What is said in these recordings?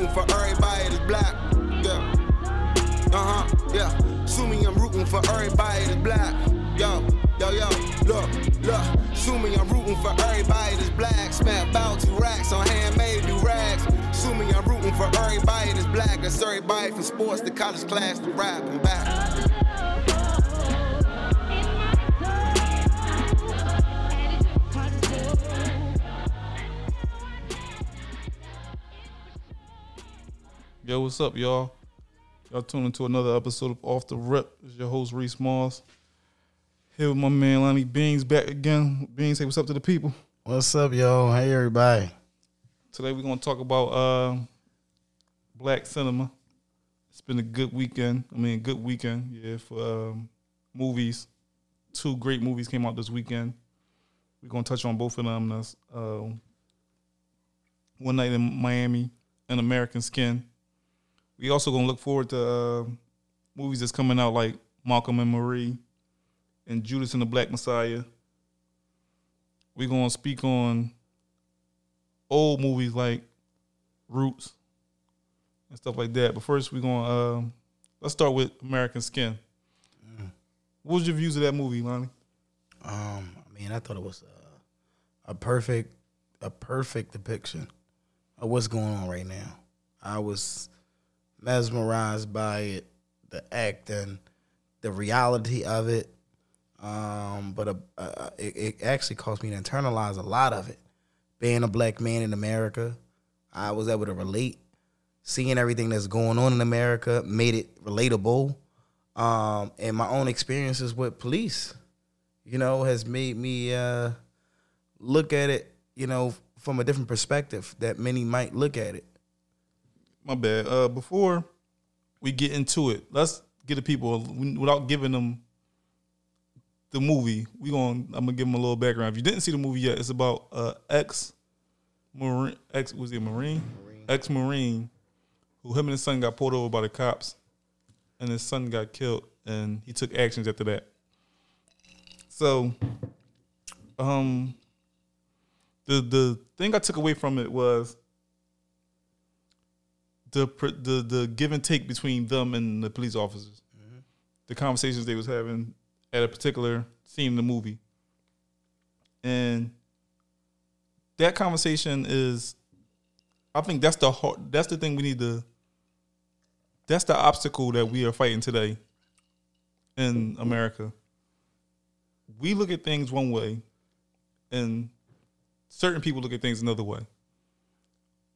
rooting for everybody that's black. Yeah. Uh huh. Yeah. Sue me, I'm rooting for everybody that's black. Yo, yo, yo. Look, look. Sue me, I'm rooting for everybody that's black. Smack about two racks on handmade do rags. Sue me, I'm rooting for everybody that's black. That's everybody from sports to college class to rap. I'm back. Yo, what's up, y'all? Y'all tuning into another episode of Off the Rip. This is your host Rece Moss. Here with my man Lonnie Beans back again. Beans, say what's up to the people. What's up, y'all? Hey, everybody. Today we're gonna talk about uh, black cinema. It's been a good weekend. I mean, good weekend, yeah, for um, movies. Two great movies came out this weekend. We're gonna touch on both of them. That's uh, One Night in Miami and American Skin. We also gonna look forward to uh, movies that's coming out like Malcolm and Marie and Judas and the Black Messiah. We're gonna speak on old movies like Roots and stuff like that. But first, we're gonna um, let's start with American Skin. What was your views of that movie, Lonnie? Um, I mean, I thought it was a, a perfect, a perfect depiction of what's going on right now. I was mesmerized by it, the acting, the reality of it. Um, but uh uh it, it actually caused me to internalize a lot of it. Being a black man in America, I was able to relate. Seeing everything that's going on in America made it relatable. Um, and my own experiences with police, you know, has made me uh, look at it, you know, from a different perspective that many might look at it. My bad. Uh, before we get into it, let's get the people without giving them the movie. We going I'm gonna give them a little background. If you didn't see the movie yet, it's about uh, ex marine, ex was he a marine, ex marine, who him and his son got pulled over by the cops, and his son got killed, and he took actions after that. So, um, the the thing I took away from it was the the the give and take between them and the police officers, mm-hmm. the conversations they was having at a particular scene in the movie, and that conversation is, I think that's the hard, that's the thing we need to. That's the obstacle that we are fighting today in America. We look at things one way, and certain people look at things another way.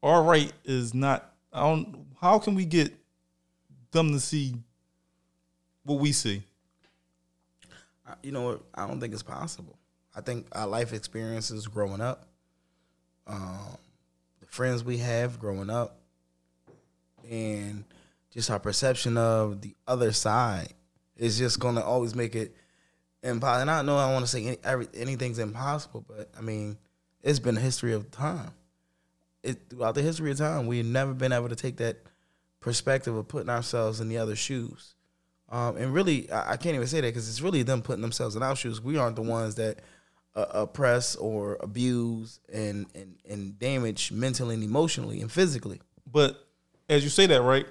Our right is not. I don't. How can we get them to see what we see? You know? I don't think it's possible. I think our life experiences growing up, um, the friends we have growing up, and just our perception of the other side is just going to always make it impossible. And I know I want to say any, every, anything's impossible, but I mean, it's been a history of time. It, throughout the history of time, we've never been able to take that perspective of putting ourselves in the other shoes. Um, and really, I, I can't even say that because it's really them putting themselves in our shoes. We aren't the ones that uh, oppress or abuse and, and, and damage mentally and emotionally and physically. But as you say that, right?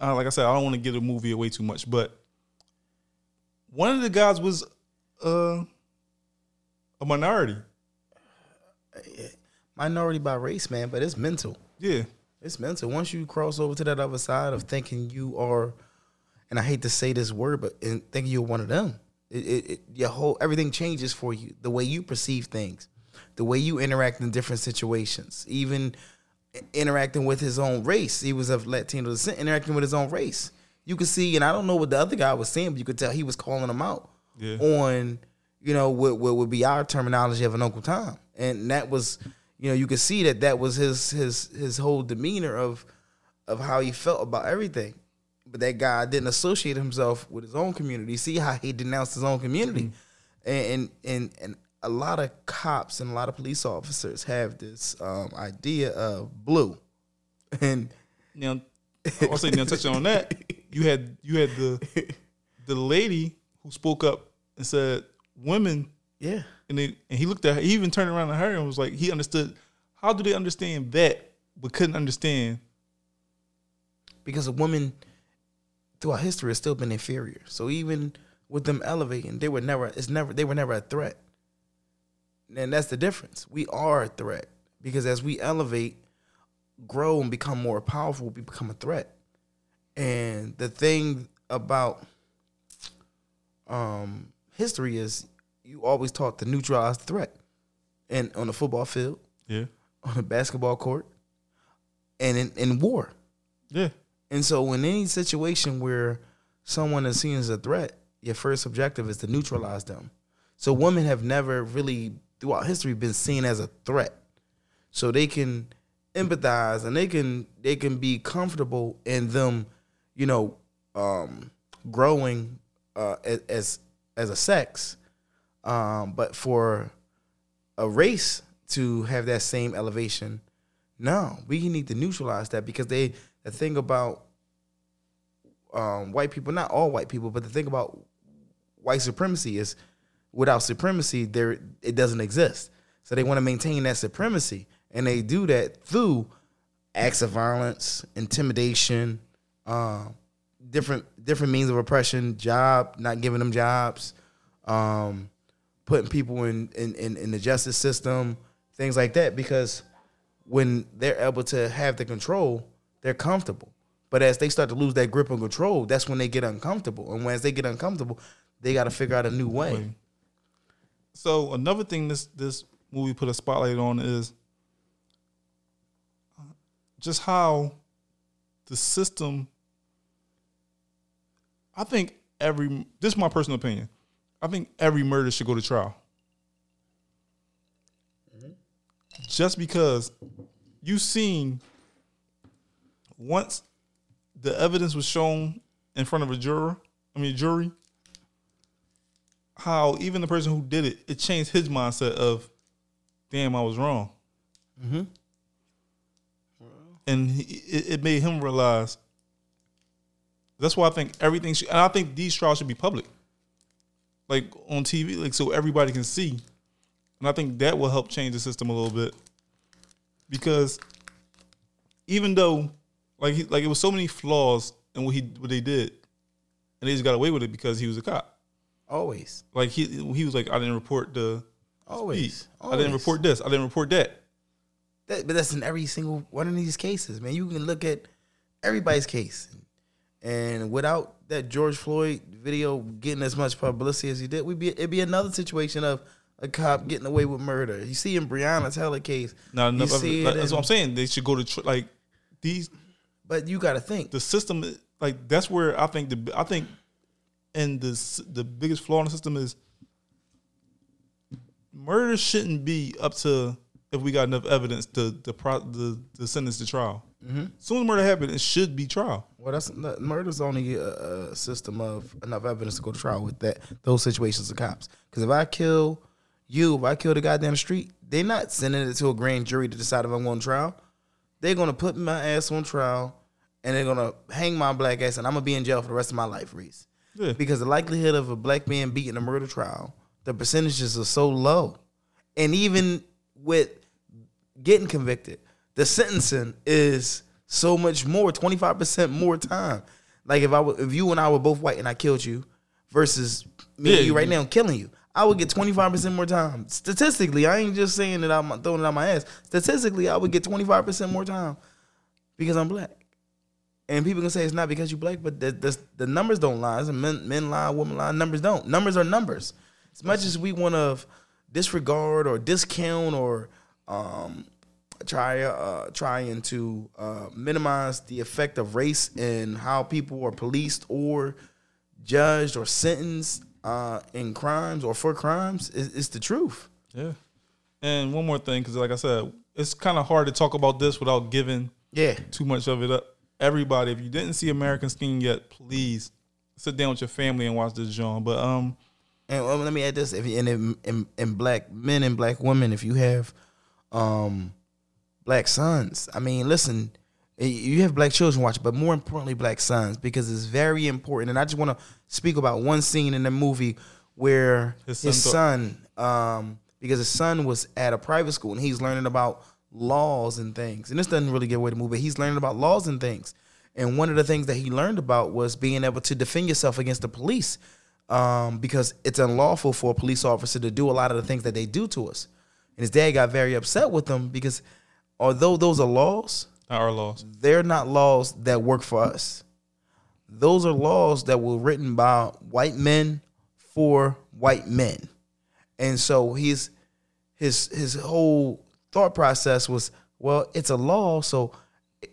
Uh, like I said, I don't want to give the movie away too much, but one of the guys was uh, a minority. Minority by race, man, but it's mental. Yeah, It's mental. Once you cross over to that other side of thinking you are, and I hate to say this word, but in thinking you're one of them, it, it, it your whole everything changes for you. The way you perceive things, the way you interact in different situations, even interacting with his own race. He was of Latino descent, interacting with his own race. You could see, and I don't know what the other guy was saying, but you could tell he was calling him out Yeah. on, you know, what, what would be our terminology of an Uncle Tom, and that was, you know, you could see that that was his his his whole demeanor of of how he felt about everything. But that guy didn't associate himself with his own community. See how he denounced his own community, and, and and and a lot of cops and a lot of police officers have this um, idea of blue, and Now, I'll say now touching on that, you had you had the the lady who spoke up and said women, yeah, and they, and he looked at her. He even turned around to her and was like, he understood. How do they understand that, but couldn't understand because a woman throughout history has still been inferior. So even with them elevating, they were never it's never they were never a threat. And that's the difference. We are a threat because as we elevate, grow and become more powerful, we become a threat. And the thing about um, history is you always taught to neutralize the threat. And on the football field, Yeah. on a basketball court, and in, in war. Yeah. And so, in any situation where someone is seen as a threat, your first objective is to neutralize them. So, women have never really, throughout history, been seen as a threat. So they can empathize and they can they can be comfortable in them, you know, um, growing uh, as as a sex. Um, but for a race to have that same elevation, no, we need to neutralize that because they the thing about um, white people, not all white people, but the thing about white supremacy is without supremacy, there it doesn't exist. So they want to maintain that supremacy, and they do that through acts of violence, intimidation, um, different different means of oppression, job not giving them jobs, um, putting people in, in in in the justice system, things like that. Because when they're able to have the control, they're comfortable. But as they start to lose that grip and control, that's when they get uncomfortable. And as they get uncomfortable, they got to figure out a new way. So another thing this this movie put a spotlight on is uh, just how the system. I think every this is my personal opinion. I think every murder should go to trial. Just because you've seen once the evidence was shown in front of a juror, I mean jury, how even the person who did it, it changed his mindset of, damn, I was wrong. Mhm. And he, it, it made him realize. That's why I think everything, should, and I think these trials should be public, like on TV, like so everybody can see. And I think that will help change the system a little bit, because even though, like, he, like it was so many flaws in what he what they did, and they just got away with it because he was a cop. Always, Like he he was like, I didn't report the always, speed. I didn't report this. I didn't report that. That, but that's in every single one of these cases, man. You can look at everybody's case, and without that George Floyd video getting as much publicity as he did, we'd be it'd be another situation of a cop getting away with murder. You see in Breonna Taylor case, see it that's in- what I'm saying. They should go to tr- like these. but you got to think. The system, like that's where I think the I think, and the the biggest flaw in the system is murder shouldn't be up to if we got enough evidence to the pro the the sentence to trial. Mm-hmm. As soon as murder happened, it should be trial. Well, that's not- murder's only a, a system of enough evidence to go to trial with that those situations of cops. Because if I kill you, if I kill the guy down the street, they're not sending it to a grand jury to decide if I'm going to trial. They're gonna put my ass on trial, and they're gonna hang my black ass, and I'm gonna be in jail for the rest of my life, Rece. Yeah. Because the likelihood of a black man beating a murder trial, the percentages are so low, and even with getting convicted, the sentencing is so much more, 25% more time. Like if I were, if you and I were both white and I killed you versus me Yeah, and you right you- now killing you, I would get 25% more time. Statistically, I ain't just saying that I'm throwing it out my ass. Statistically, I would get 25% more time because I'm black. And people can say it's not because you're black, but the, the, the numbers don't lie. Men, men lie, women lie, numbers don't. Numbers are numbers. As much as we want to disregard or discount or um, try uh, trying to uh, minimize the effect of race and how people are policed or judged or sentenced uh, in crimes or for crimes, is it's the truth. Yeah. And one more thing, because like I said, it's kind of hard to talk about this without giving Yeah. too much of it up. Everybody, if you didn't see American Skin yet, please sit down with your family and watch this, John. But um, And well, let me add this: if in, in, in black men and black women, if you have um, black sons, I mean, listen, you have black children watch, but more importantly, black sons, because it's very important. And I just want to speak about one scene in the movie where His his son son, um, because his son was at a private school and he's learning about laws and things. And this doesn't really get away the movie, but he's learning about laws and things. And one of the things that he learned about was being able to defend yourself against the police, um, because it's unlawful for a police officer to do a lot of the things that they do to us. And his dad got very upset with him because although those are laws, our laws. they're not laws that work for us. Those are laws that were written by white men for white men. And so his his his whole thought process was, well, it's a law, so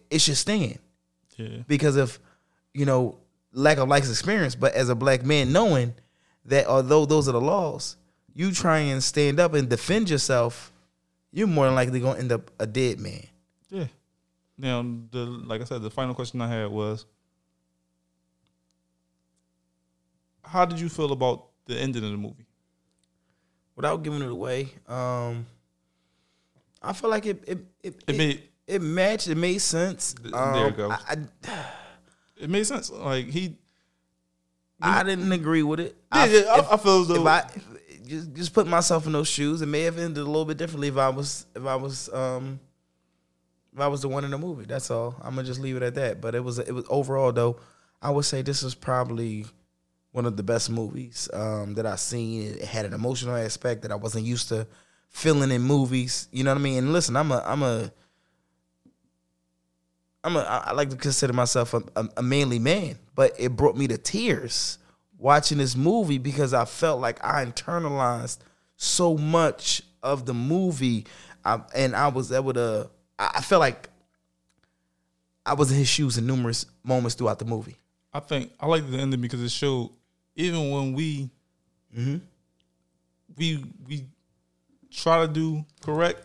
it should stand. Yeah. Because of, you know, lack of life experience, but as a black man knowing that although those are the laws, you try and stand up and defend yourself, you're more than likely gonna end up a dead man. Yeah. Now, the like I said, the final question I had was, how did you feel about the ending of the movie? without giving it away, um, I feel like it it it, It made it matched. It made sense. Th- Um, there you go. I, it made sense. Like he, I, I didn't agree with it. yeah, I, yeah, I, if, I feel as if I just just put myself in those shoes, it may have ended a little bit differently if I was if I was um if I was the one in the movie. That's all. I'm gonna just leave it at that. But it was it was overall though. I would say this is probably one of the best movies um, that I've seen. It had an emotional aspect that I wasn't used to feeling in movies. You know what I mean? And listen, I'm a I'm a I'm a I like to consider myself a, a, a manly man, but it brought me to tears watching this movie because I felt like I internalized so much of the movie, I, and I was able to. I felt like I was in his shoes in numerous moments throughout the movie. I think I like the ending because it showed even when we Mm-hmm. we we try to do correct,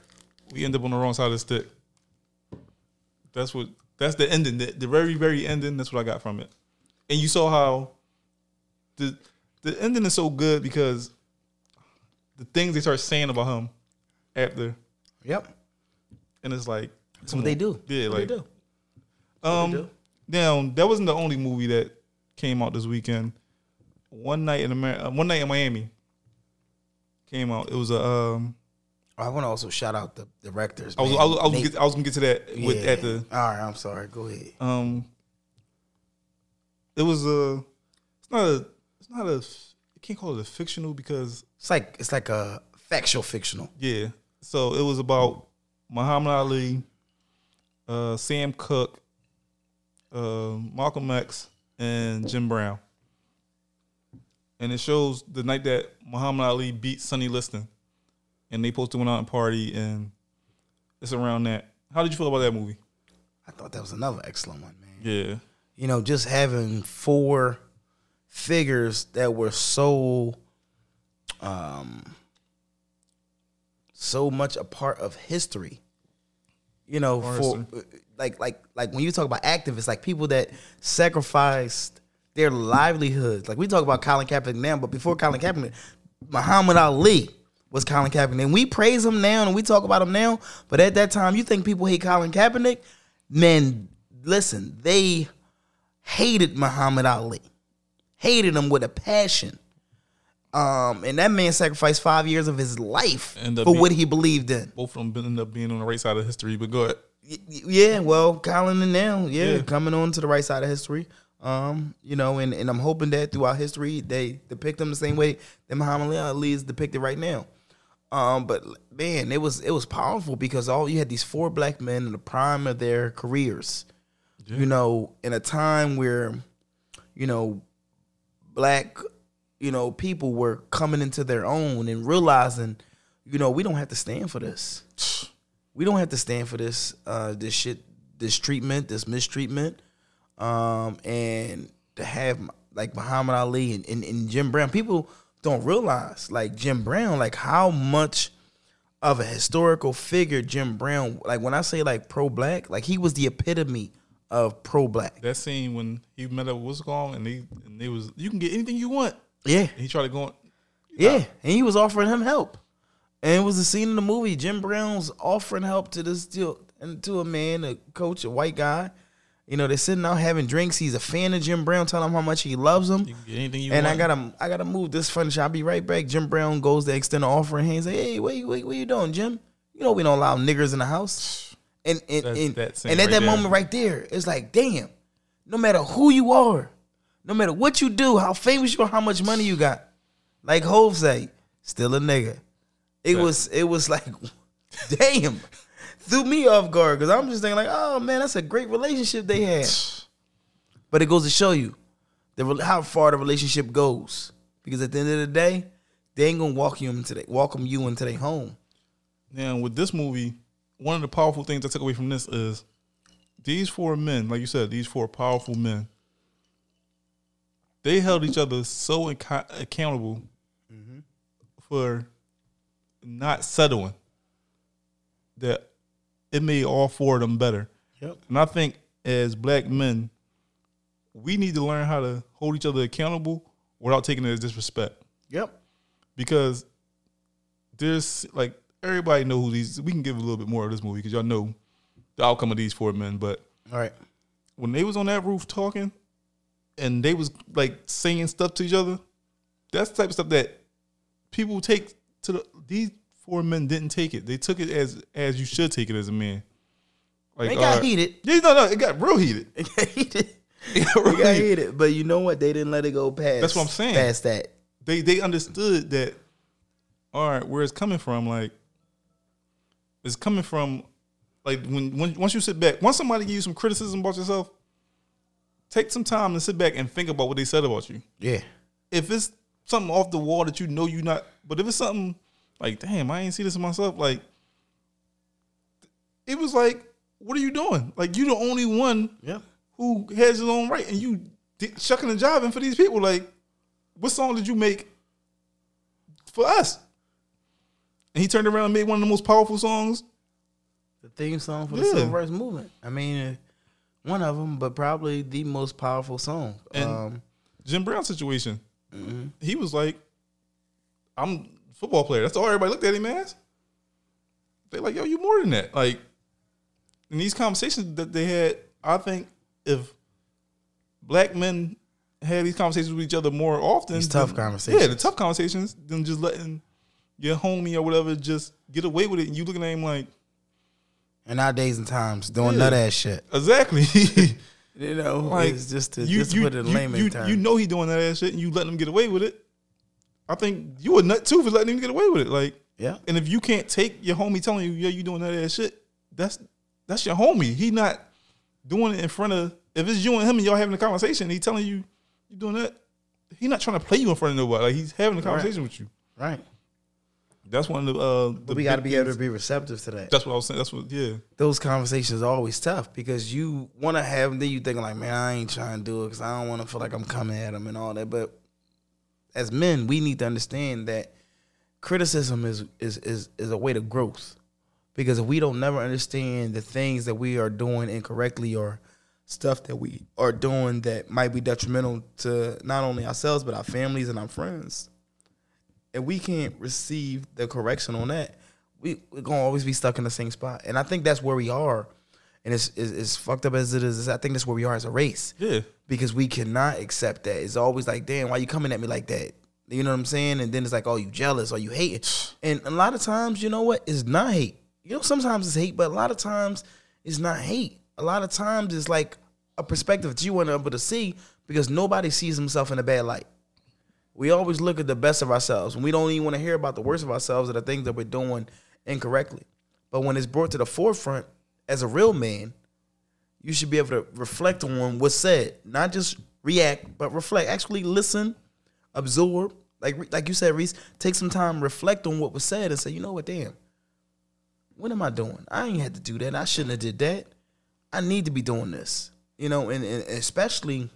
we end up on the wrong side of the stick. That's what that's the ending. The, the very very ending. That's what I got from it. And you saw how the the ending is so good because the things they start saying about him after, Yep, and it's like that's what they do. Yeah, like they do. Um, do. now that wasn't the only movie that came out this weekend. One night in America, one night in Miami came out. It was a. Um, I want to also shout out the directors. I was. I was, I was, gonna get, I was gonna get to that with Yeah. at the. All right, I'm sorry. Go ahead. Um, it was a. It's not a. Not a. You can't call it a fictional because It's like it's like a factual fictional. yeah. So it was about Muhammad Ali, uh, Sam Cooke, uh, Malcolm X, and Jim Brown. And it shows the night that Muhammad Ali beat Sonny Liston, and they posted went out and party, and it's around that. How did you feel about that movie? I thought that was another excellent one, man. Yeah, you know, just having four figures that were so um so much a part of history. You know, for like like like when you talk about activists, like people that sacrificed their livelihoods. Like we talk about Colin Kaepernick now, but before Colin Kaepernick, Muhammad Ali was Colin Kaepernick. And we praise him now and we talk about him now, but at that time you think people hate Colin Kaepernick? Man, listen, they hated Muhammad Ali, hated him with a passion. Um, and that man sacrificed five years of his life for being- what he believed in. both of them ended up being on the right side of history. But go ahead. Yeah, well, Colin and now, yeah, Yeah. coming on to the right side of history. Um, you know, and, and I'm hoping that throughout history they depict them the same way that Muhammad Ali is depicted right now. Um, but man, it was it was powerful because all you had these four black men in the prime of their careers. You know, in a time where, you know, black, you know, people were coming into their own and realizing, you know, we don't have to stand for this. We don't have to stand for this, uh, this shit, this treatment, this mistreatment, um, and to have like Muhammad Ali and, and, and Jim Brown. People don't realize like Jim Brown, like how much of a historical figure Jim Brown. Like when I say like pro black, like he was the epitome of pro black. That scene when he met up with what's called, and he and they was you can get anything you want. Yeah, And he tried to go on. yeah, and he was offering him help. And it was a scene in the movie. Jim Brown's offering help to this to, and to a man, a coach, a white guy. You know, they're sitting out having drinks. He's a fan of Jim Brown, telling him how much he loves him. You can get anything you want. and I gotta, I gotta move this furniture. I'll be right back. Jim Brown goes to extend an offering hand. Say, hey, what, you- what, what you doing, Jim? You know we don't allow niggers in the house. And and That's- and, that and at right that there. moment right there, it's like, damn. no matter who you are, no matter what you do, how famous you are, how much money you got. Like Hove say, still a nigga. It was it was like, damn, threw me off guard because I'm just thinking like, oh man, that's a great relationship they had. But it goes to show you the how far the relationship goes. Because at the end of the day, they ain't gonna walk you into they, welcome you into their home. Now, with this movie, one of the powerful things I took away from this is these four men, like you said, these four powerful men, they held each other so ac- accountable for not settling that it made all four of them better. Yep. And I think as black men, we need to learn how to hold each other accountable without taking it as disrespect Yep. because there's like everybody know who these. We can give a little bit more of this movie because y'all know the outcome of these four men. But All right. when they was on that roof talking, and they was like saying stuff to each other, that's the type of stuff that people take to the. These four men didn't take it. They took it as as you should take it as a man. Like They got uh, heated. Yeah, no, no, it got real heated. It got heated. It got real got heated. heated. But you know what? They didn't let it go past. That's what I'm saying. Past that. they they understood that all right where it's coming from like it's coming from like when, when once you sit back once somebody gives you some criticism about yourself take some time to sit back and think about what they said about you Yeah. if it's something off the wall that you know you're not but if it's something like damn i ain't see this in myself like it was like what are you doing like you the only one Yep. who has his own right and you shucking and jiving for these people like what song did you make for us and he turned around and made one of the most powerful songs The theme song for the Yeah. civil rights movement. I mean, one of them, but probably the most powerful song. And- um, jim brown situation he was like i'm a football player that's all everybody looked at him as they like yo you more than that like in these conversations that they had i think if black men had these conversations with each other more often These tough then- conversations. yeah the tough conversations than just letting your homie or whatever just get away with it and you looking at him like in our days and times, doing Yeah. nut ass shit. exactly You know, like it's just to, you, just you, put it in you, layman you, know he doing that ass shit and you letting him get away with it. I think you a nut too for letting him get away with it. Like, yeah. and if you can't take your homie telling you, yeah, you doing that ass shit, that's that's your homie. He not doing it in front of. If it's you and him and y'all having a conversation, he telling you you doing that. He not trying to play you in front of nobody. Like he's having a conversation with you. Right. That's one of the. Uh, the we got to be able to be receptive to that. That's what I was saying. That's what. Yeah. Those conversations are always tough because you want to have them, then you think like, man, I ain't trying to do it because I don't want to feel like I'm coming at them and all that. But as men, we need to understand that criticism is is is is a way to growth. Because if we don't never understand the things that we are doing incorrectly or stuff that we are doing that might be detrimental to not only ourselves but our families and our friends, and we can't receive the correction on that, we we're gonna always be stuck in the same spot. And I think that's where we are. And it's it's, it's fucked up as it is. I think that's where we are as a race Yeah. because we cannot accept that. It's always like, damn, why you coming at me like that? You know what I'm saying? And then it's like, oh, you jealous or you hating. And a lot of times, you know what? It's not hate. You know, sometimes it's hate, but a lot of times it's not hate. A lot of times it's like a perspective that you weren't able to see because nobody sees himself in a bad light. We always look at the best of ourselves and we don't even want to hear about the worst of ourselves or the things that we're doing incorrectly. But when it's brought to the forefront as a real man, you should be able to reflect on what's said, not just react, but reflect. Actually, listen, absorb. Like like you said, Rece, take some time, reflect on what was said, and say, you know what, damn, what am I doing? I ain't had to do that. I shouldn't have did that. I need to be doing this. You know, and, and especially,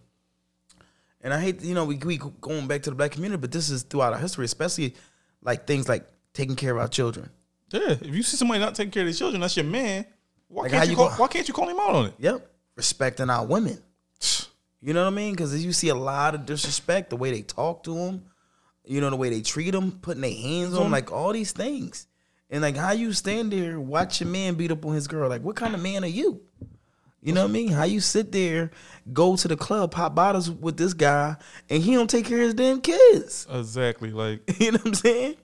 and I hate, you know, we we going back to the black community, but this is throughout our history, especially like things like taking care of our children. Yeah. If you see somebody not taking care of their children, that's your man. Why Like, can't you, call, go- why can't you call him out on it? Yep. Respecting our women. You know what I mean? Because you see a lot of disrespect, the way they talk to them, you know, the way they treat them, putting their hands on 'em, mhm. like all these things. And like how you stand there, watch your man beat up on his girl. Like, what kind of man are you? You know what I mean? How you sit there, go to the club, pop bottles with this guy, and he don't take care of his damn kids. Exactly. Like You know what I'm saying?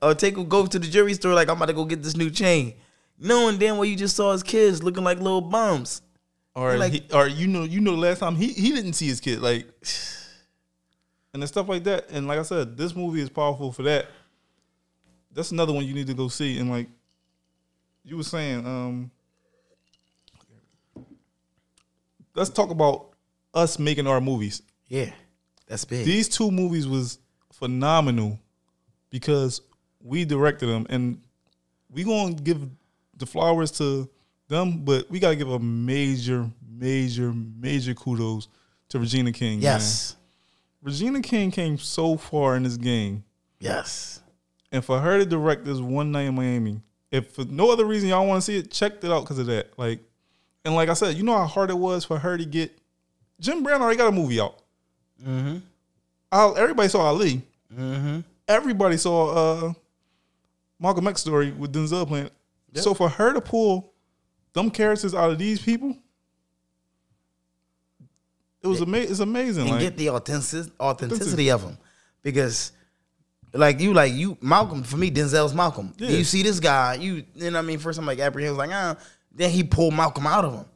Or take go to the jewelry store like I'm about to go get this new chain, knowing damn well you just saw his kids looking like little bums. or like- he, or you know you know the last time he he didn't see his kid like and the stuff like that and like I said this movie is powerful for that that's another one you need to go see and like you were saying um let's talk about us making our movies Yeah, that's big. these two movies was phenomenal because we directed them and we gonna give the flowers to them, but we gotta give a major, major, major kudos to Regina King. man. yes, Regina King came so far in this game, yes. and for her to direct this one night in Miami, if for no other reason y'all want to see it, check it out because of that. Like, and like I said, you know how hard it was for her to get. Jim Brown already got a movie out. Mm-hmm. Al- everybody saw Ali. Mm-hmm. everybody saw uh Malcolm X story with Denzel playing. So for her to pull them characters out of these people, it was ama- it's amazing. and Like, get the authentic- authenticity of them because like you like you Malcolm for me Denzel's Malcolm Yeah. you see this guy you you know what I mean first I'm like apprehensive like ah then he pulled Malcolm out of him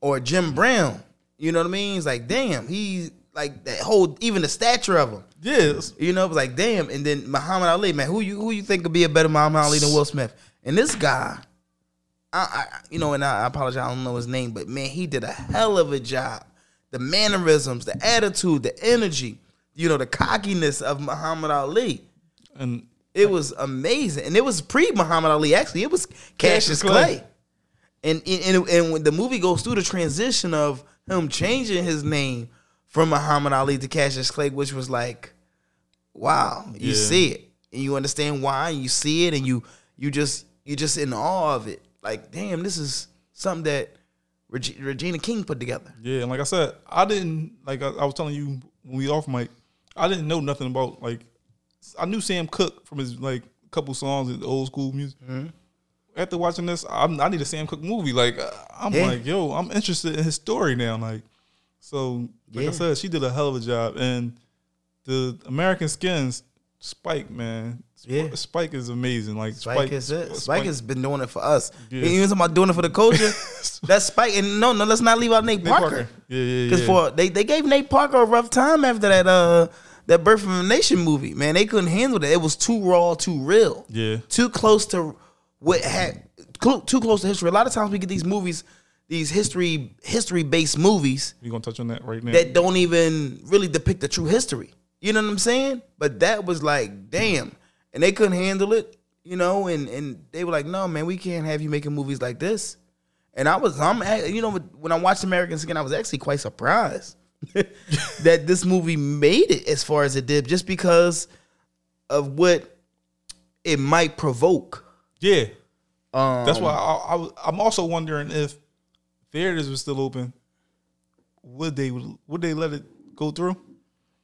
or Jim Brown you know what I mean it's like damn he's like that whole even the stature of him yes, you know it was like damn and then Muhammad Ali man who you who you think could be a better Muhammad Ali than Will Smith and this guy I, I you know, and I, I apologize, I don't know his name, but man, he did a hell of a job. The mannerisms, the attitude, the energy, you know, the cockiness of Muhammad Ali. and It was amazing, and it was pre Muhammad Ali. Actually, it was Cassius Cassius Clay. Clay. And, and and when the movie goes through the transition of him changing his name from Muhammad Ali to Cassius Clay, which was like, wow, you Yeah. see it and you understand why, and you see it, and you you just you just in awe of it. Like, damn, this is something that Reg- Regina King put together. yeah, and like I said, I didn't like I, I was telling you when we off mic, I didn't know nothing about like I knew Sam Cooke from his like couple songs in the old school music. Mm-hmm. After watching this, I'm, I need a Sam Cooke movie. Like I'm Yeah. like, yo, I'm interested in his story now. Like, so like Yeah. I said, she did a hell of a job, and the American Skins, Spike, man, Sp- Yeah. Spike is amazing. Like Spike, is it. Spike- Spike has been doing it for us. Yeah. Even talking about doing it for the culture. that's Spike. And no, no, let's not leave out Nate, Nate Parker. Parker. Yeah, yeah, Because for they, they gave Nate Parker a rough time after that uh that Birth of a Nation movie. Man, they couldn't handle that. It was too raw, too real. Yeah. Too close to what had too close to history. A lot of times we get these movies, these history history based movies we gonna touch on that right now. that don't even really depict the true history. You know what I'm saying? But that was like, damn. And they couldn't handle it, you know, and and they were like, no, man, we can't have you making movies like this. And I was, I'm, you know, when I watched American Skin, I was actually quite surprised that this movie made it as far as it did, just because of what it might provoke. Yeah, Um, that's why I, I, I'm also wondering if theaters were still open, would they would they let it go through?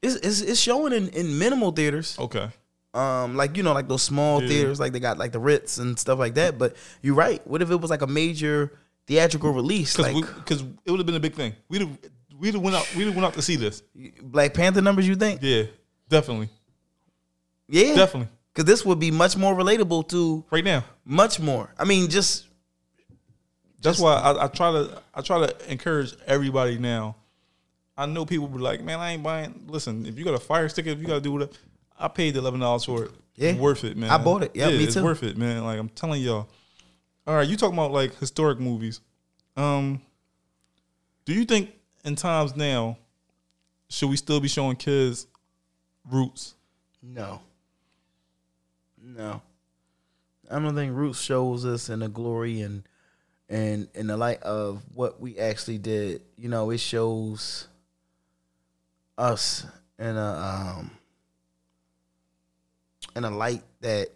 it's, it's, it's showing in, in minimal theaters. Okay. um like you know like those small Yeah. theaters like they got like the Ritz and stuff like that but you're right what if it was like a major theatrical release Because like because it would have been a big thing. We'd have we'd have went out we'd have went out to see this. Black Panther numbers you think Yeah, definitely, yeah definitely. Because this would be much more relatable to Right now, much more I mean just that's why I, I try to I try to encourage everybody now. I know people be like, man, I ain't buying. Listen, if you got a fire sticker, if you got to do whatever, I paid the eleven dollars for it. Yeah. it's worth it, man. I bought it. Yeah, me it's too. worth it, man. Like I'm telling y'all. All right, you talking about like historic movies? Um, do you think in times now should we still be showing kids roots? no no I don't think Roots shows us in the glory and and in the light of what we actually did you know it shows us in a um in a light that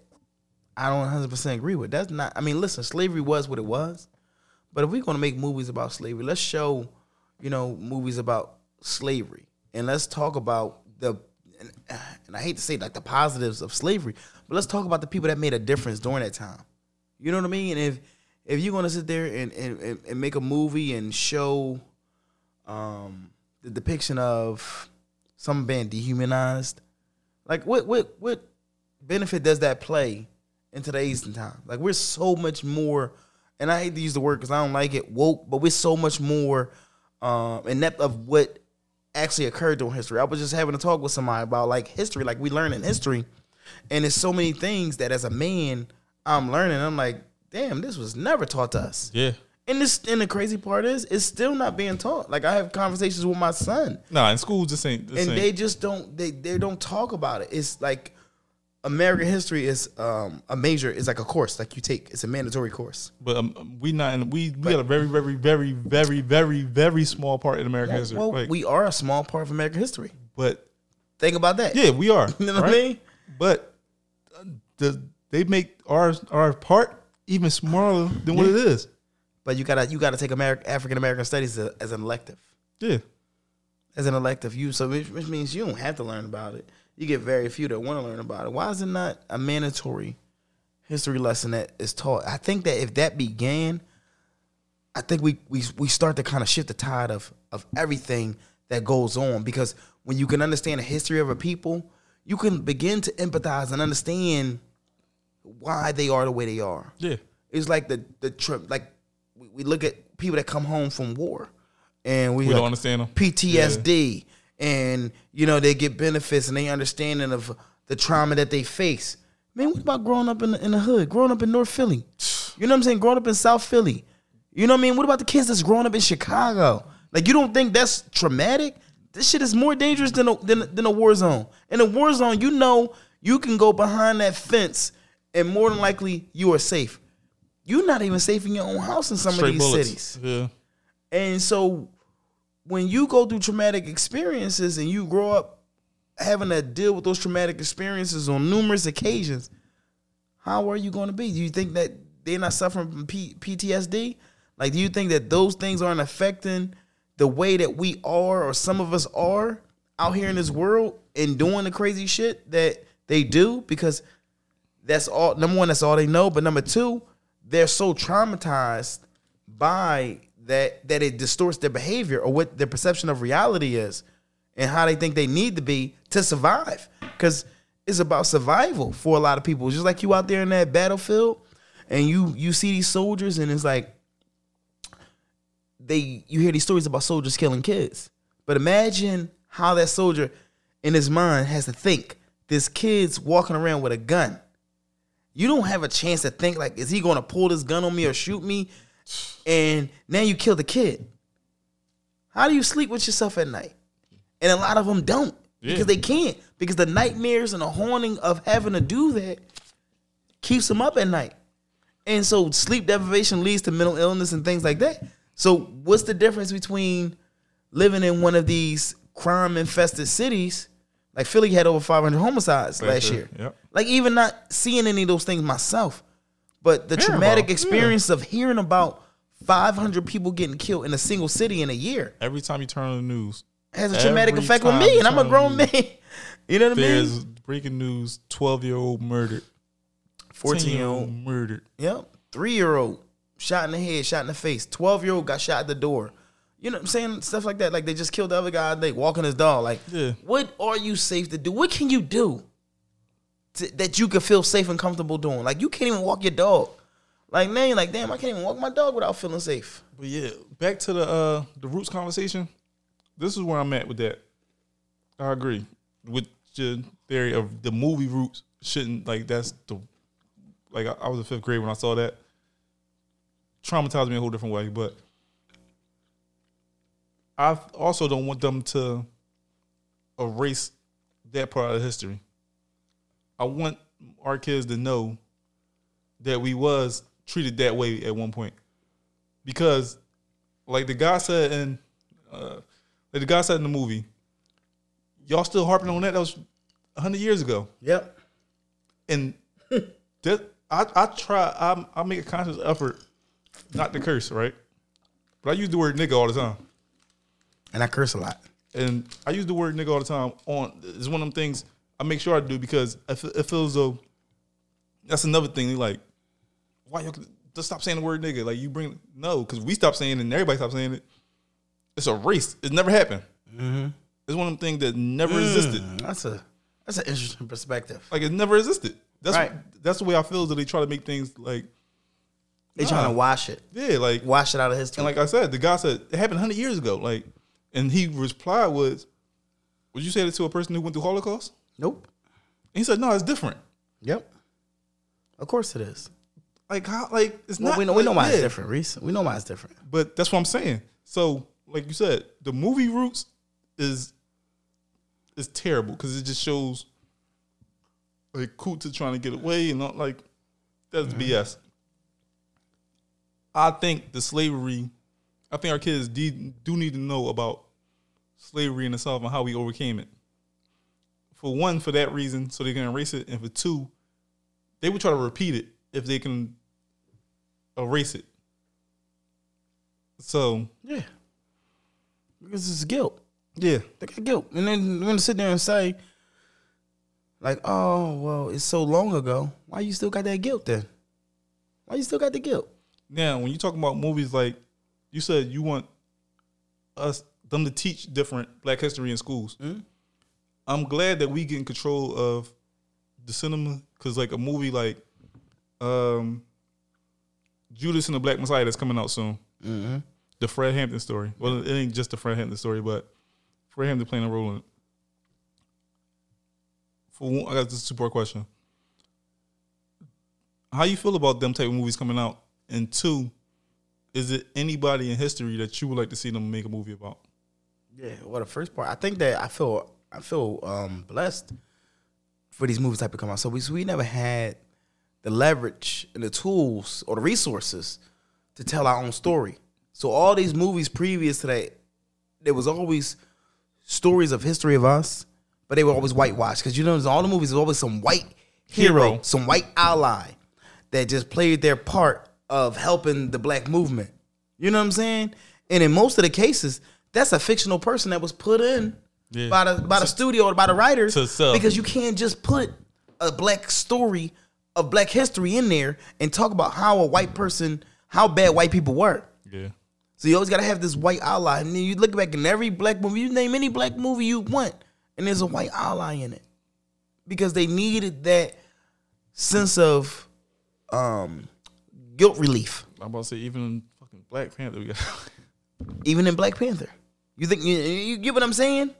I don't 100% agree with. That's not I mean listen, slavery was what it was. But if we're going to make movies about slavery, let's show, you know, movies about slavery. And let's talk about the and, and I hate to say like the positives of slavery, but let's talk about the people that made a difference during that time. You know what I mean? And if if you're gonna sit there and, and, and- make a movie and show um, the depiction of some being dehumanized, like what what what benefit does that play in today's time? Like we're so much more and I hate to use the word because I don't like it, woke, but we're so much more um, in depth of what actually occurred during history. I was just having a talk with somebody about like history, like we learn in history, and there's so many things that as a man I'm learning. I'm like, damn, this was never taught to us. Yeah. And this and the crazy part is, it's still not being taught. Like I have conversations with my son, Nah, in school just ain't. And ain't. they just don't they they don't talk about it. It's like American history is um, a major. It's like a course, like you take. It's a mandatory course. but um, we not. In, we we got a very very very very very very small part in American history. Well, Like, we are a small part of American history. but Think about that. yeah, we are. You know what I mean? But uh, the they make our our part even smaller than what it is. But you gotta you gotta take American African American studies as, as an elective. Yeah. As an elective, you so which, which means you don't have to learn about it. You get very few that want to learn about it. Why is it not a mandatory history lesson that is taught? I think that if that began, I think we we we start to kind of shift the tide of of everything that goes on because when you can understand the history of a people, you can begin to empathize and understand why they are the way they are. Yeah. It's like the the trip. Like we, we look at people that come home from war, and we, We like don't understand them. PTSD, and you know they get benefits and they understanding of the trauma that they face. Man, what about growing up in the, in the hood, growing up in North Philly? You know what I'm saying? Growing up in South Philly. You know what I mean? What about the kids that's growing up in Chicago? Like you don't think that's traumatic? This shit is more dangerous than a, than, than a war zone. In a war zone, you know you can go behind that fence and more than likely you are safe. You're not even safe in your own house in some Straight of these bullets. cities. Yeah. And so when you go through traumatic experiences and you grow up having to deal with those traumatic experiences on numerous occasions, how are you going to be? Do you think that they're not suffering from P- PTSD? Like, do you think that those things aren't affecting the way that we are or some of us are out here in this world and doing the crazy shit that they do? Because that's all, number one, that's all they know. But number two, they're so traumatized by that that it distorts their behavior or what their perception of reality is and how they think they need to be to survive. Because it's about survival for a lot of people. Just like you out there in that battlefield and you you see these soldiers and it's like they you hear these stories about soldiers killing kids. But imagine how that soldier in his mind has to think this kid's walking around with a gun. You don't have a chance to think like, is he going to pull this gun on me or shoot me? And now you kill the kid. How do you sleep with yourself at night? And a lot of them don't Yeah. because they can't because the nightmares and the haunting of having to do that keeps them up at night. And so sleep deprivation leads to mental illness and things like that. So what's the difference between living in one of these crime infested cities? Like Philly had over 500 homicides last year, year. yep. Like even not seeing any of those things myself, but the Hearing traumatic about 'em, experience of hearing about 500 people getting killed in a single city in a year Every time you turn on the news, has a traumatic effect on me, and I'm a grown on man. You know what I mean? there's breaking news: twelve year old murdered, 14 year old, murdered. yep, three year old shot in the head, shot in the face. 12 year old got shot at the door. You know what I'm saying? Stuff like that. Like they just killed the other guy. They walking his dog. Like, Yeah. what are you safe to do? What can you do to, that you could feel safe and comfortable doing? Like you can't even walk your dog. Like man, you're like, damn, I can't even walk my dog without feeling safe. But yeah, back to the uh the roots conversation. This is where I'm at with that. I agree with your theory of the movie roots shouldn't like that's the like I, I was in fifth grade when I saw that. Traumatized me a whole different way, but I also don't want them to erase that part of history. I want our kids to know that we was treated that way at one point because like the guy said in uh like the guy said in the movie y'all still harping on that that was 100 years ago Yep. and that I, I try I, I make a conscious effort not to curse right but i use the word nigga all the time And I curse a lot. and I use the word nigga all the time. On it's one of them things I make sure I do because it, feels though that's another thing. Like, why you just stop saying the word nigga? Like you bring no because we stop saying it and everybody stop saying it. It's a race. It never happened. Mm-hmm. It's one of them things that never existed. Mm, that's a that's an interesting perspective. Like it never existed. That's Right. that's the way I feel that they try to make things like They Nah. trying to wash it, Yeah, like wash it out of history. and like I said, the guy said it happened hundred years ago. Like, and he replied was, "Would you say that to a person who went through Holocaust?" Nope. And he said, "No, it's different. Yep. Of course it is. Like how? Like it's Well, not. we know we know why it's different, Rece. We know why it's different. But that's what I'm saying. So, like you said, the movie Roots is is terrible because it just shows like Kunta trying to get away and not like that's mm-hmm. BS. I think the slavery. I think our kids de- do need to know about slavery in the South and how we overcame it. For one, for that reason, so they can erase it, and for two, they would try to repeat it if they can erase it. So Yeah. Because it's guilt. yeah, They got guilt. And then they're gonna sit there and say, like, oh, well, it's so long ago. Why you still got that guilt then? Why you still got the guilt? Now, when you talk about movies like you said, you want us them to teach different Black history in schools. Mm-hmm. I'm glad that we get in control of the cinema because, like, a movie like um, Judas and the Black Messiah that's coming out soon, the Fred Hampton story. Well, it ain't just the Fred Hampton story, but Fred Hampton playing a role in it. For one, I got this two part question. How you feel about them type of movies coming out? And two, is it anybody in history that you would like to see them make a movie about? Yeah. Well, the first part, I think that I feel I feel um, blessed for these movies type to come out. So we so we never had the leverage and the tools or the resources to tell our own story. So all these movies previous to that, there was always stories of history of us, but they were always whitewashed because you know all the movies there's always some white hero, Hero. some white ally that just played their part of helping the black movement. You know what I'm saying? And in most of the cases, that's a fictional person that was put in Yeah. by the by the studio or by the writers because you can't just put a black story of black history in there and talk about how a white person, how bad white people were. Yeah. So you always gotta have this white ally, and then you look back in every black movie. You name any black movie you want, and there's a white ally in it because they needed that sense of um, guilt relief. I'm about to say even in fucking Black Panther, we got even in Black Panther. You think you, you get what I'm saying?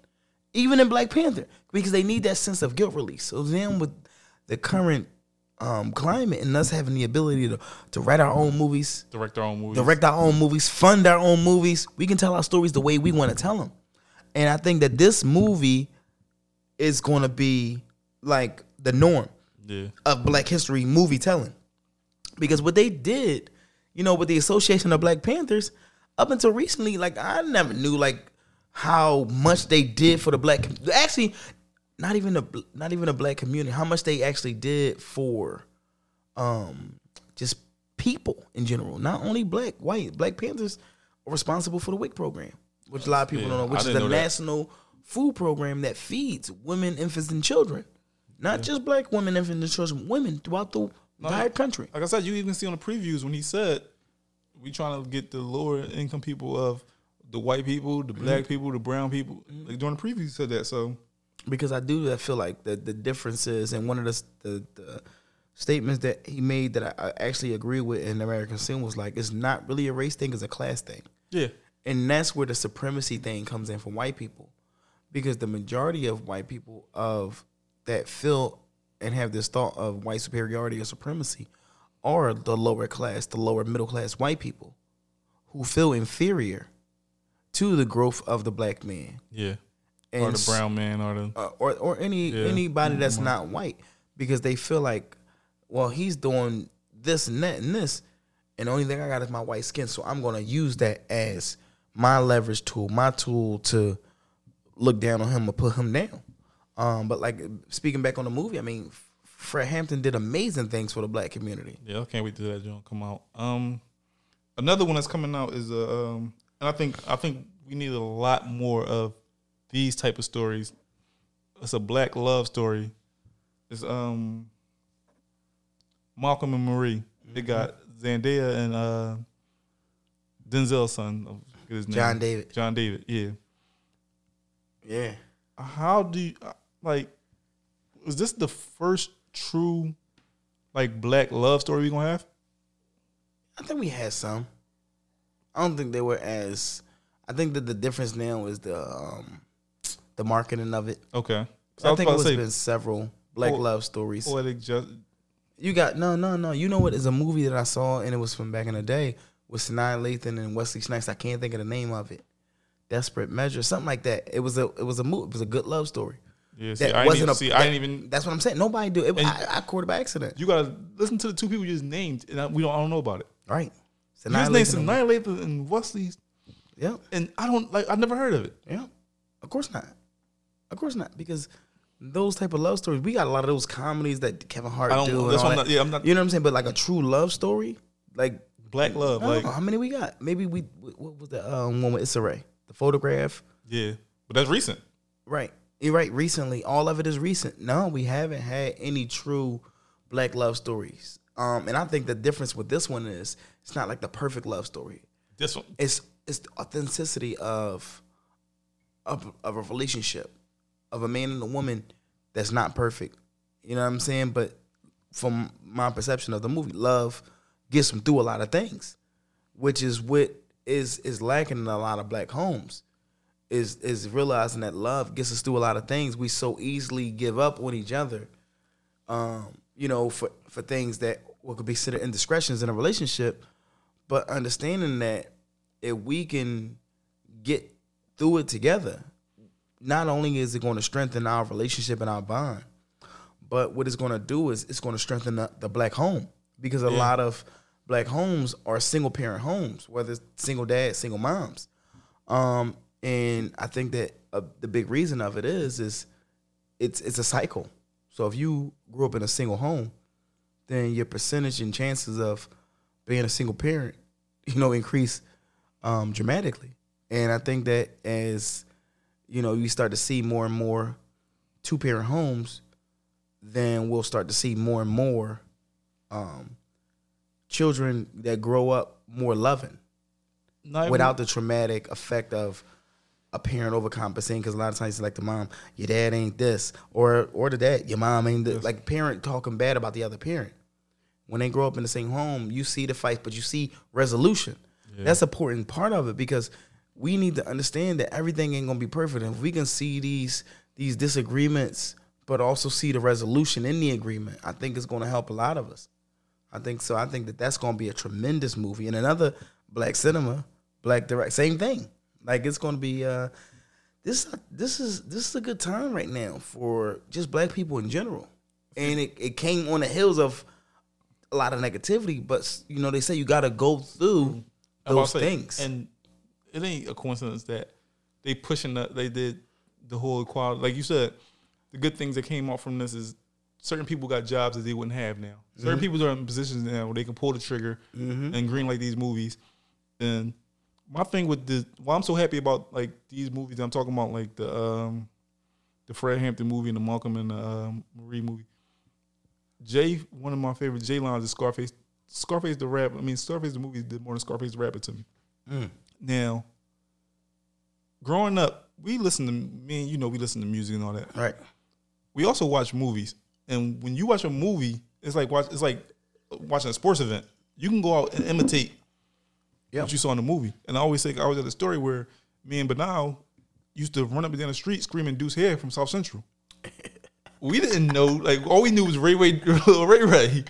Even in Black Panther, because they need that sense of guilt release. So then, with the current um, climate and us having the ability to to write our own movies, direct our own movies. direct our own movies, fund our own movies, we can tell our stories the way we want to tell them. And I think that this movie is going to be like the norm Yeah. of Black History movie telling. Because what they did, you know, with the Association of Black Panthers, up until recently, like I never knew like how much they did for the black. Actually, not even the not even the black community. How much they actually did for, um, just people in general. Not only black, white. Black Panthers are responsible for the WIC program, which a lot of people Yeah, don't know, which is the national food program that feeds women, infants, and children. Not just black women, infants, and children, women throughout the entire country. Like I said, you even see on the previews when he said we trying to get the lower income people of the white people, the black mm-hmm. people, the brown people. Mm-hmm. Like during the preview, he said that. So because I do I feel like the the differences and one of the the, the statements that he made that I, I actually agree with in American Skin was like it's not really a race thing, it's a class thing. yeah, And that's where the supremacy thing comes in for white people. Because the majority of white people of that feel and have this thought of white superiority or supremacy are the lower class, the lower middle class white people who feel inferior to the growth of the black man. yeah. And or the brown man, or the uh, or or any Yeah. anybody that's not white because they feel like, well, he's doing this and that and this, and the only thing I got is my white skin, so I'm gonna use that as my leverage tool, my tool to look down on him or put him down. Um, but like speaking back on the movie, I mean, Fred Hampton did amazing things for the black community. Yeah, I can't wait till that joint come out. Um, another one that's coming out is uh, um, and I think I think we need a lot more of these type of stories. It's a black love story. It's um Malcolm and Marie. It got Zendaya and uh Denzel's son. Forget his name. John David. John David. Yeah. Yeah, How do you like? Is this the first true like black love story we gonna have? I think we had some. I don't think they were as. I think that the difference now is the um, the marketing of it. Okay. I, was think it's been several black Po- love stories. poetic just You got no, no, no. You know what is a movie that I saw and it was from back in the day with Sanaa Lathan and Wesley Snipes. I can't think of the name of it. Desperate Measure, something like that. It was a it was a movie. It was a good love story. yeah. See, That I didn't wasn't even, a. see. that- I didn't even. That's what I'm saying. Nobody do it. I, I caught it by accident. You gotta listen to the two people you just named, and I, we don't. I don't know about it. Right. Just named Lathan and- Sanaa Lathan and Wesley, Yeah. and I don't like. I never heard of it. Yeah, of course not. Of course not, because those type of love stories, we got a lot of those comedies that Kevin Hart I don't- do. that's what I'm not- yeah, I'm not- You know what I'm saying? But like a true love story, like Black love, I don't like know, how many we got? Maybe we what was the um, one with Issa Rae, the photograph. yeah, but that's recent. Right, you're right. Recently, all of it is recent. No, we haven't had any true black love stories. Um, and I think the difference with this one is it's not like the perfect love story. This one, it's it's the authenticity of of of a relationship of a man and a woman that's not perfect. You know what I'm saying? But from my perception of the movie, love gets them through a lot of things, which is what is is lacking in a lot of black homes. Is is realizing that love gets us through a lot of things. We so easily give up on each other, um, you know, for for things that what could be considered indiscretions in a relationship, but understanding that if we can get through it together, not only is it going to strengthen our relationship and our bond, but what it's going to do is it's going to strengthen the, the black home because a Yeah. lot of black homes are single parent homes, whether it's single dads, single moms. Um, and I think that uh, the big reason of it is is it's it's a cycle. So if you grew up in a single home, then your percentage and chances of being a single parent, you know, increase um, dramatically. And I think that as you know, you start to see more and more two parent homes, then we'll start to see more and more um, children that grow up more loving not even- without the traumatic effect of a parent overcompensating because a lot of times it's like the mom, your dad ain't this, or or the dad, your mom ain't this. Like parent talking bad about the other parent. When they grow up in the same home, you see the fight, but you see resolution. That's an important part of it because we need to understand that everything ain't gonna be perfect. And if we can see these these disagreements, but also see the resolution in the agreement, I think it's gonna help a lot of us. I think so. I think that that's to be a tremendous movie. And another black cinema, black direct, same thing. Like it's going to be uh, this. This is this is a good time right now for just black people in general. And it, it came on the heels of a lot of negativity, but you know they say you got to go through those to say, things. and it ain't a coincidence that they pushing that they did the whole equality. Like you said, the good things that came out from this is certain people got jobs that they wouldn't have now. Certain people are in positions now where they can pull the trigger and green like these movies. And my thing with the why I'm so happy about like these movies I'm talking about like the um the Fred Hampton movie and the Malcolm and the um, Marie movie. Jay, one of my favorite Jay lines is Scarface. Scarface the rap. I mean, Scarface the movie did more than Scarface the rapper to me. Mm. Now, growing up, we listen to me and you know we listen to music and all that. right. We also watch movies, and when you watch a movie, it's like watch it's like watching a sports event. You can go out and imitate Yeah. what you saw in the movie. And I always say I was at a story where me and Banal used to run up and down the street screaming "Deuce Hair" from South Central. we didn't know, like all we knew was Ray Ray, Ray Ray,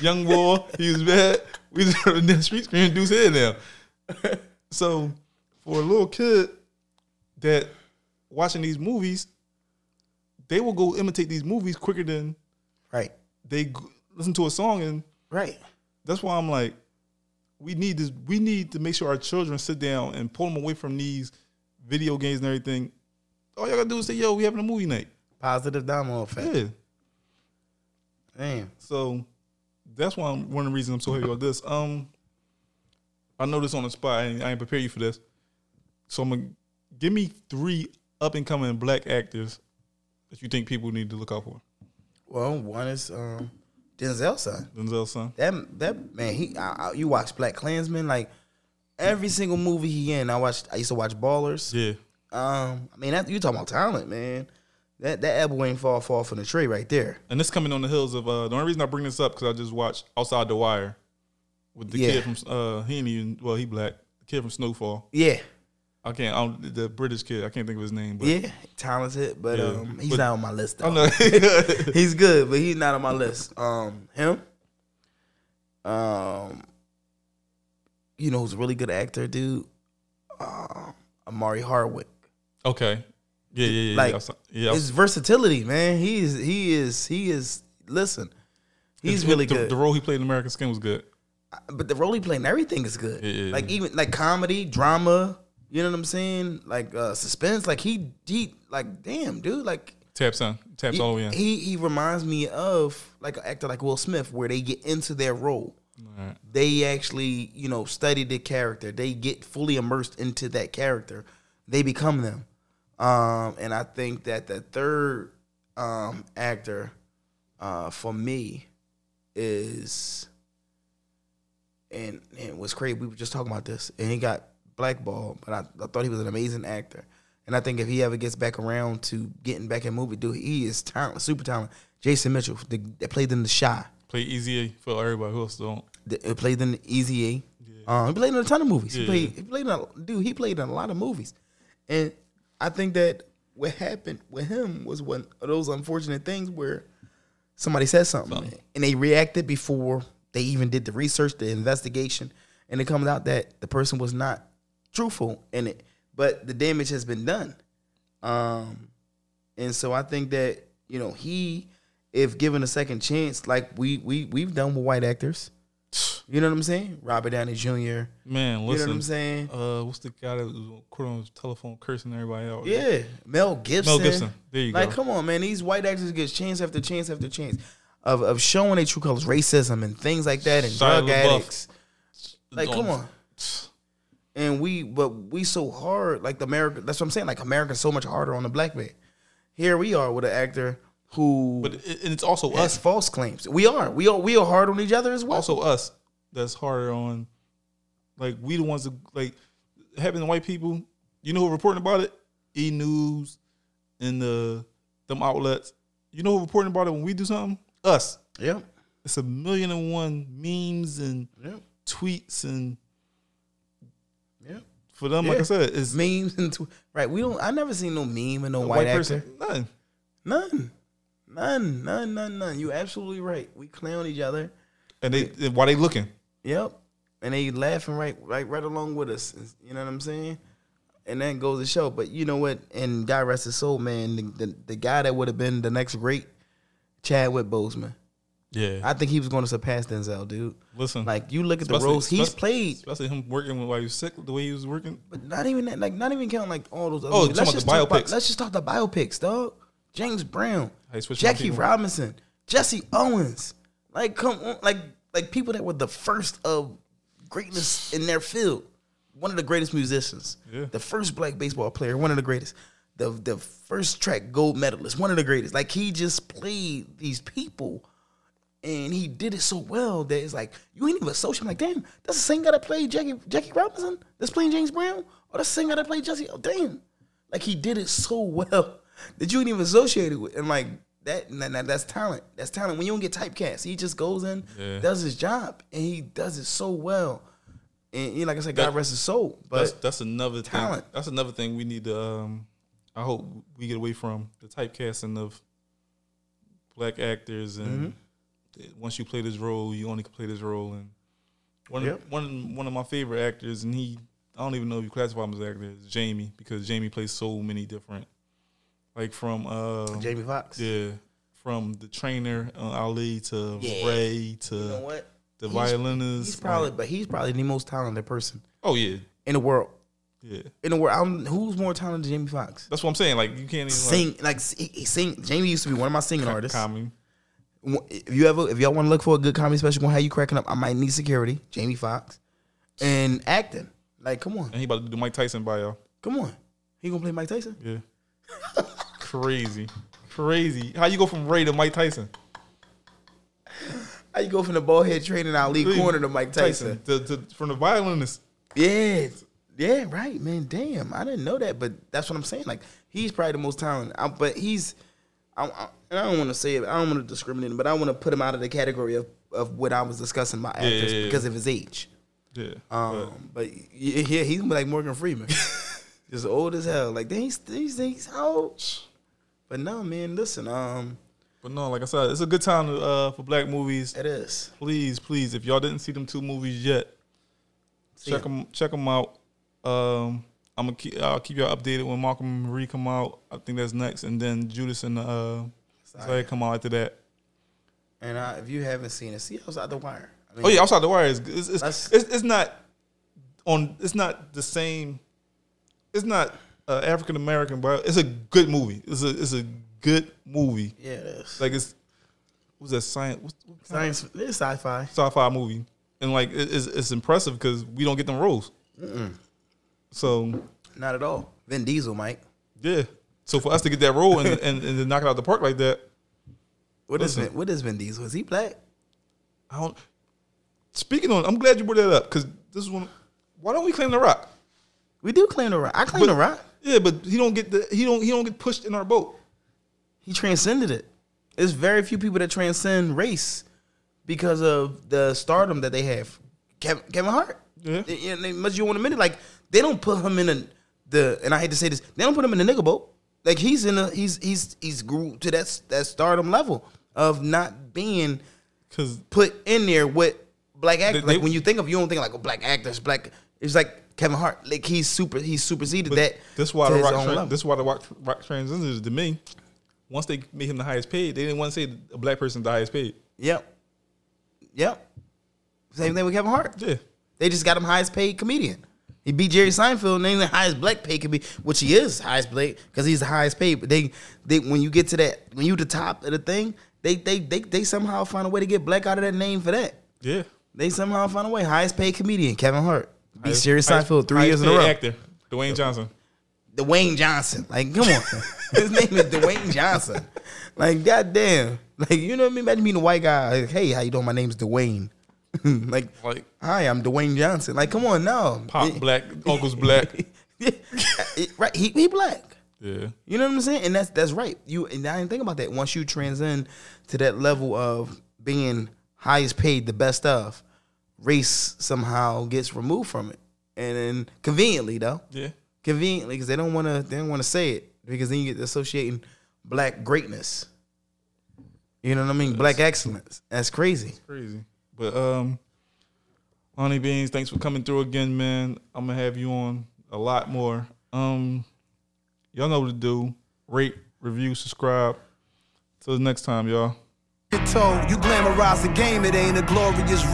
young boy. He was bad. We just run down the street screaming "Deuce Hair" now. so for a little kid that watching these movies, they will go imitate these movies quicker than Right. they listen to a song and Right. that's why I'm like, we need this. We need to make sure our children sit down and pull them away from these video games and everything. All y'all gotta do is say, "Yo, we having a movie night." Positive domino effect. Yeah. Damn. So that's why I'm, one of the reasons I'm so happy about this. Um, I know this on the spot. I ain't, I ain't prepare you for this. So I'm gonna give me three up and coming black actors that you think people need to look out for. Well, one is um, Denzel's son. Denzel son. That that man, he I, I, you watch Black Klansman like every single movie he in. I watched. I used to watch Ballers. Yeah. Um, I mean, that, you talking about talent, man. That that apple ain't fall fall from the tree right there. And this coming on the heels of uh, the only reason I bring this up because I just watched Outside the Wire, with the Yeah. kid from uh he ain't even well he black the kid from Snowfall. Yeah, I can't I don't, the British kid I can't think of his name. But yeah, talented, but Yeah. um, he's But- not on my list. Though. He's good, but he's not on my list. Um, him. Um, you know who's a really good actor, dude? Uh, Omari Hardwick. okay. Yeah, yeah, yeah. Like, yeah, yeah. His versatility, man. He is. He is. He is. Listen, he's the- really the, good. The role he played in American Skin was good. but the role he played and everything is good. Yeah, like even like comedy, drama. You know what I'm saying? Like uh suspense. Like he, he, like damn, dude. Like Taps on, taps he, all the way in. he he reminds me of like an actor like Will Smith, where they get into their role. Alright. They actually, you know, study the character. They get fully immersed into that character. They become them. Um, and I think that the third um, actor uh, for me is, and and what's crazy, we were just talking about this, and he got blackballed, but I, I thought he was an amazing actor. And I think if he ever gets back around to getting back in movie, dude, he is talent, super talented. Jason Mitchell, the, that played in The Chi, Play Eazy-E for everybody who else don't. uh, played in the Easy A. Um, he played in a ton of movies. He played. He played in a, dude. He played in a lot of movies, and I think that what happened with him was one of those unfortunate things where somebody said something and they reacted before they even did the research, the investigation, and it comes out that the person was not truthful in it, but the damage has been done. Um, and so I think that you know he, if given a second chance, like we we we've done with white actors, you know what I'm saying? Robert Downey Jr. You Man, know listen. what I'm saying? Uh, what's the guy that was quote on his telephone cursing everybody out? Yeah, Mel Gibson. Mel Gibson. There you like, go. Like, come on, man. These white actors get chance after chance after chance of of showing their true colors, racism and things like that, and Shia drug LaBeouf. addicts. Like, come on. And we, but we so hard, like the America. That's what I'm saying. Like America's so much harder on the black man. Here we are with an actor who But it, and it's also us, false claims. We are, we are, we are hard on each other as well. also us that's harder on. Like we the ones that like having the white people. You know who reporting about it? E News and the them outlets. You know who reporting about it when we do something? Us. Yep. It's a million and one memes and Yep. tweets and. For them, like I said, it's Memes and tw- right. We don't. I never seen no meme and no a white, white, person. Nothing. None. None. None. None. None. You absolutely right. We clown each other. And they and why they looking? Yep. And they laughing right, right, right along with us. You know what I'm saying? And that goes to show. But you know what? And God rest his soul, man. The, the, the guy that would have been the next great Chadwick Boseman. Yeah. I think he was going to surpass Denzel, dude. Listen. Like you look at the roles he's played, Especially him working with while he was sick, the way he was working. but not even that. Like not even counting like all those. Other Oh, movies. about just the talk about, biopics. let's just talk the biopics, dog. James Brown, How you switch my Jackie. Robinson, Jesse Owens. Like come on, like like people that were the first of greatness in their field. One of the greatest musicians. Yeah. The first black baseball player, one of the greatest. The the first track gold medalist, one of the greatest. Like he just played these people and he did it so well that it's like you ain't even associate. I'm like, damn, that's the same guy that played Jackie Jackie Robinson that's playing James Brown, or that's the same guy that played Jesse. Oh, damn, like he did it so well that you ain't even associated with, and like that, and that- that's talent. That's talent. When you don't get typecast, he just goes in, Yeah. does his job, and he does it so well. And you know, like I said, God That- rest his soul. That's But that's another talent. thing. That's another thing we need to. Um, I hope we get away from the typecasting of black actors, and Mm-hmm. Once you play this role, you only can play this role. And one Yep. one one of my favorite actors, and he I don't even know if you classify him as an actor, is Jamie because Jamie plays so many different, like from uh, Jamie Foxx, yeah, from the trainer uh, Ali to Yeah. Ray to you know what? the He's- violinist. He's probably, like- but he's probably the most talented person oh yeah, in the world. yeah. In the world, I'm, who's more talented than Jamie Foxx? That's what I'm saying. Like you can't even sing like he, he sing. Jamie used to be one of my singing artists. comedy. If you ever, if y'all want to look for a good comedy special, gonna you cracking up. I might need security. Jamie Foxx and acting. Like, come on, And he about to do Mike Tyson bio. come on. He gonna play Mike Tyson? Yeah. Crazy. Crazy. How you go from Ray to Mike Tyson? How you go from the ball head training Ali corner to Mike Tyson? To, to, from the violinist. Yeah, yeah, right, man. Damn, I didn't know that, but that's what I'm saying. Like, he's probably the most talented. I, but he's I, I, and I don't want to say it. I don't want to discriminate him, but I want to put him out of the category of, of what I was discussing my actors yeah, yeah. because of his age. Yeah. Um, but yeah, yeah, he's like Morgan Freeman, just old as hell. Like he's he's he's old. But no, man, listen. Um, but no, like I said, it's a good time to, uh, for black movies. it is. Please, please, if y'all didn't see them two movies yet, See check 'em. them check them out. Um, I'm gonna keep I'll keep y'all updated when Malcolm and Marie come out. I think that's next, and then Judas and uh, Zaya come out after that. And uh, if you haven't seen it, see outside the wire. I mean, Oh yeah, outside the wire is it's it's, it's, it's not on. It's not the same. It's not uh, African American, but it's a good movie. It's a it's a good movie. yeah, it is. Like it's what's that science? What's, what kind of Science, it's sci-fi. sci-fi movie, and like it, it's, it's impressive because we don't get them roles. So Not at all. Vin Diesel, Mike. yeah, so for us to get that role and and, and to knock it out the park like that, What is Listen. Vin, what is Vin Diesel? Is he black? I don't. Speaking on, I'm glad you brought that up because this is one. Why don't we claim the rock? We do claim the rock. I claim But- the rock. Yeah, but he don't get the he don't he don't get pushed in our boat. He transcended it. There's very few people that transcend race because of the stardom that they have. Kevin, Kevin Hart. Yeah. They- and they- much you want to admit it, like they don't put him in a, the and I hate to say this, they don't put him in the nigga boat. Like he's in a he's he's he's grew to that that stardom level of not being Because put in there with black actors. They- like when you think of you don't think like oh, black actors, black. It's like Kevin Hart. Like he's super. He's superseded that. This why the rock. Tran- this is why the rock, rock transitions to me. Once they made him the highest paid, they didn't want to say a black person the highest paid. Yep. Yep. Same thing with Kevin Hart. Yeah, They just got him highest paid comedian. He beat Jerry Seinfeld, named the highest black paid comedian, which he is highest black because he's the highest paid. But they, they, when you get to that, when you the top of the thing, they, they, they, they somehow find a way to get black out of that name for that. yeah. They somehow find a way. Highest paid comedian, Kevin Hart, beat Highest- Jerry Seinfeld three years in a row. Actor Dwayne Johnson. Dwayne Johnson. Like, come on. His name is Dwayne Johnson. Like, goddamn. Like, you know what I mean? Imagine being a white guy. Like, hey, how you doing? My name's Dwayne. like, Like hi, I'm Dwayne Johnson. Like, come on, no. Pop Black, Uncle's Black. Yeah. Right. He, he black. Yeah, You know what I'm saying? And that's that's right. You and I didn't think about that. Once you transcend to that level of being highest paid, the best of, race somehow gets removed from it. And then conveniently though, yeah. conveniently because they don't want to they don't want to say it because then you get associating black greatness. You know what I mean? Black excellence. That's crazy. Crazy. But um, Honey Beans, thanks for coming through again, man. I'm gonna have you on a lot more. Um, y'all know what to do. Rate, review, subscribe. Till the next time, y'all. You glamorize the game, it ain't a glorious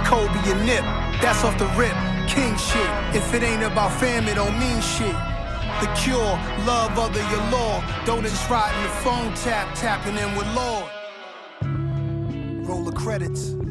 Kobe and Nip. That's off the rip, king shit. If it ain't about fam, it don't mean shit. The cure, love other your law. Don't in the phone tap, tapping in with Lord. Roll the credits.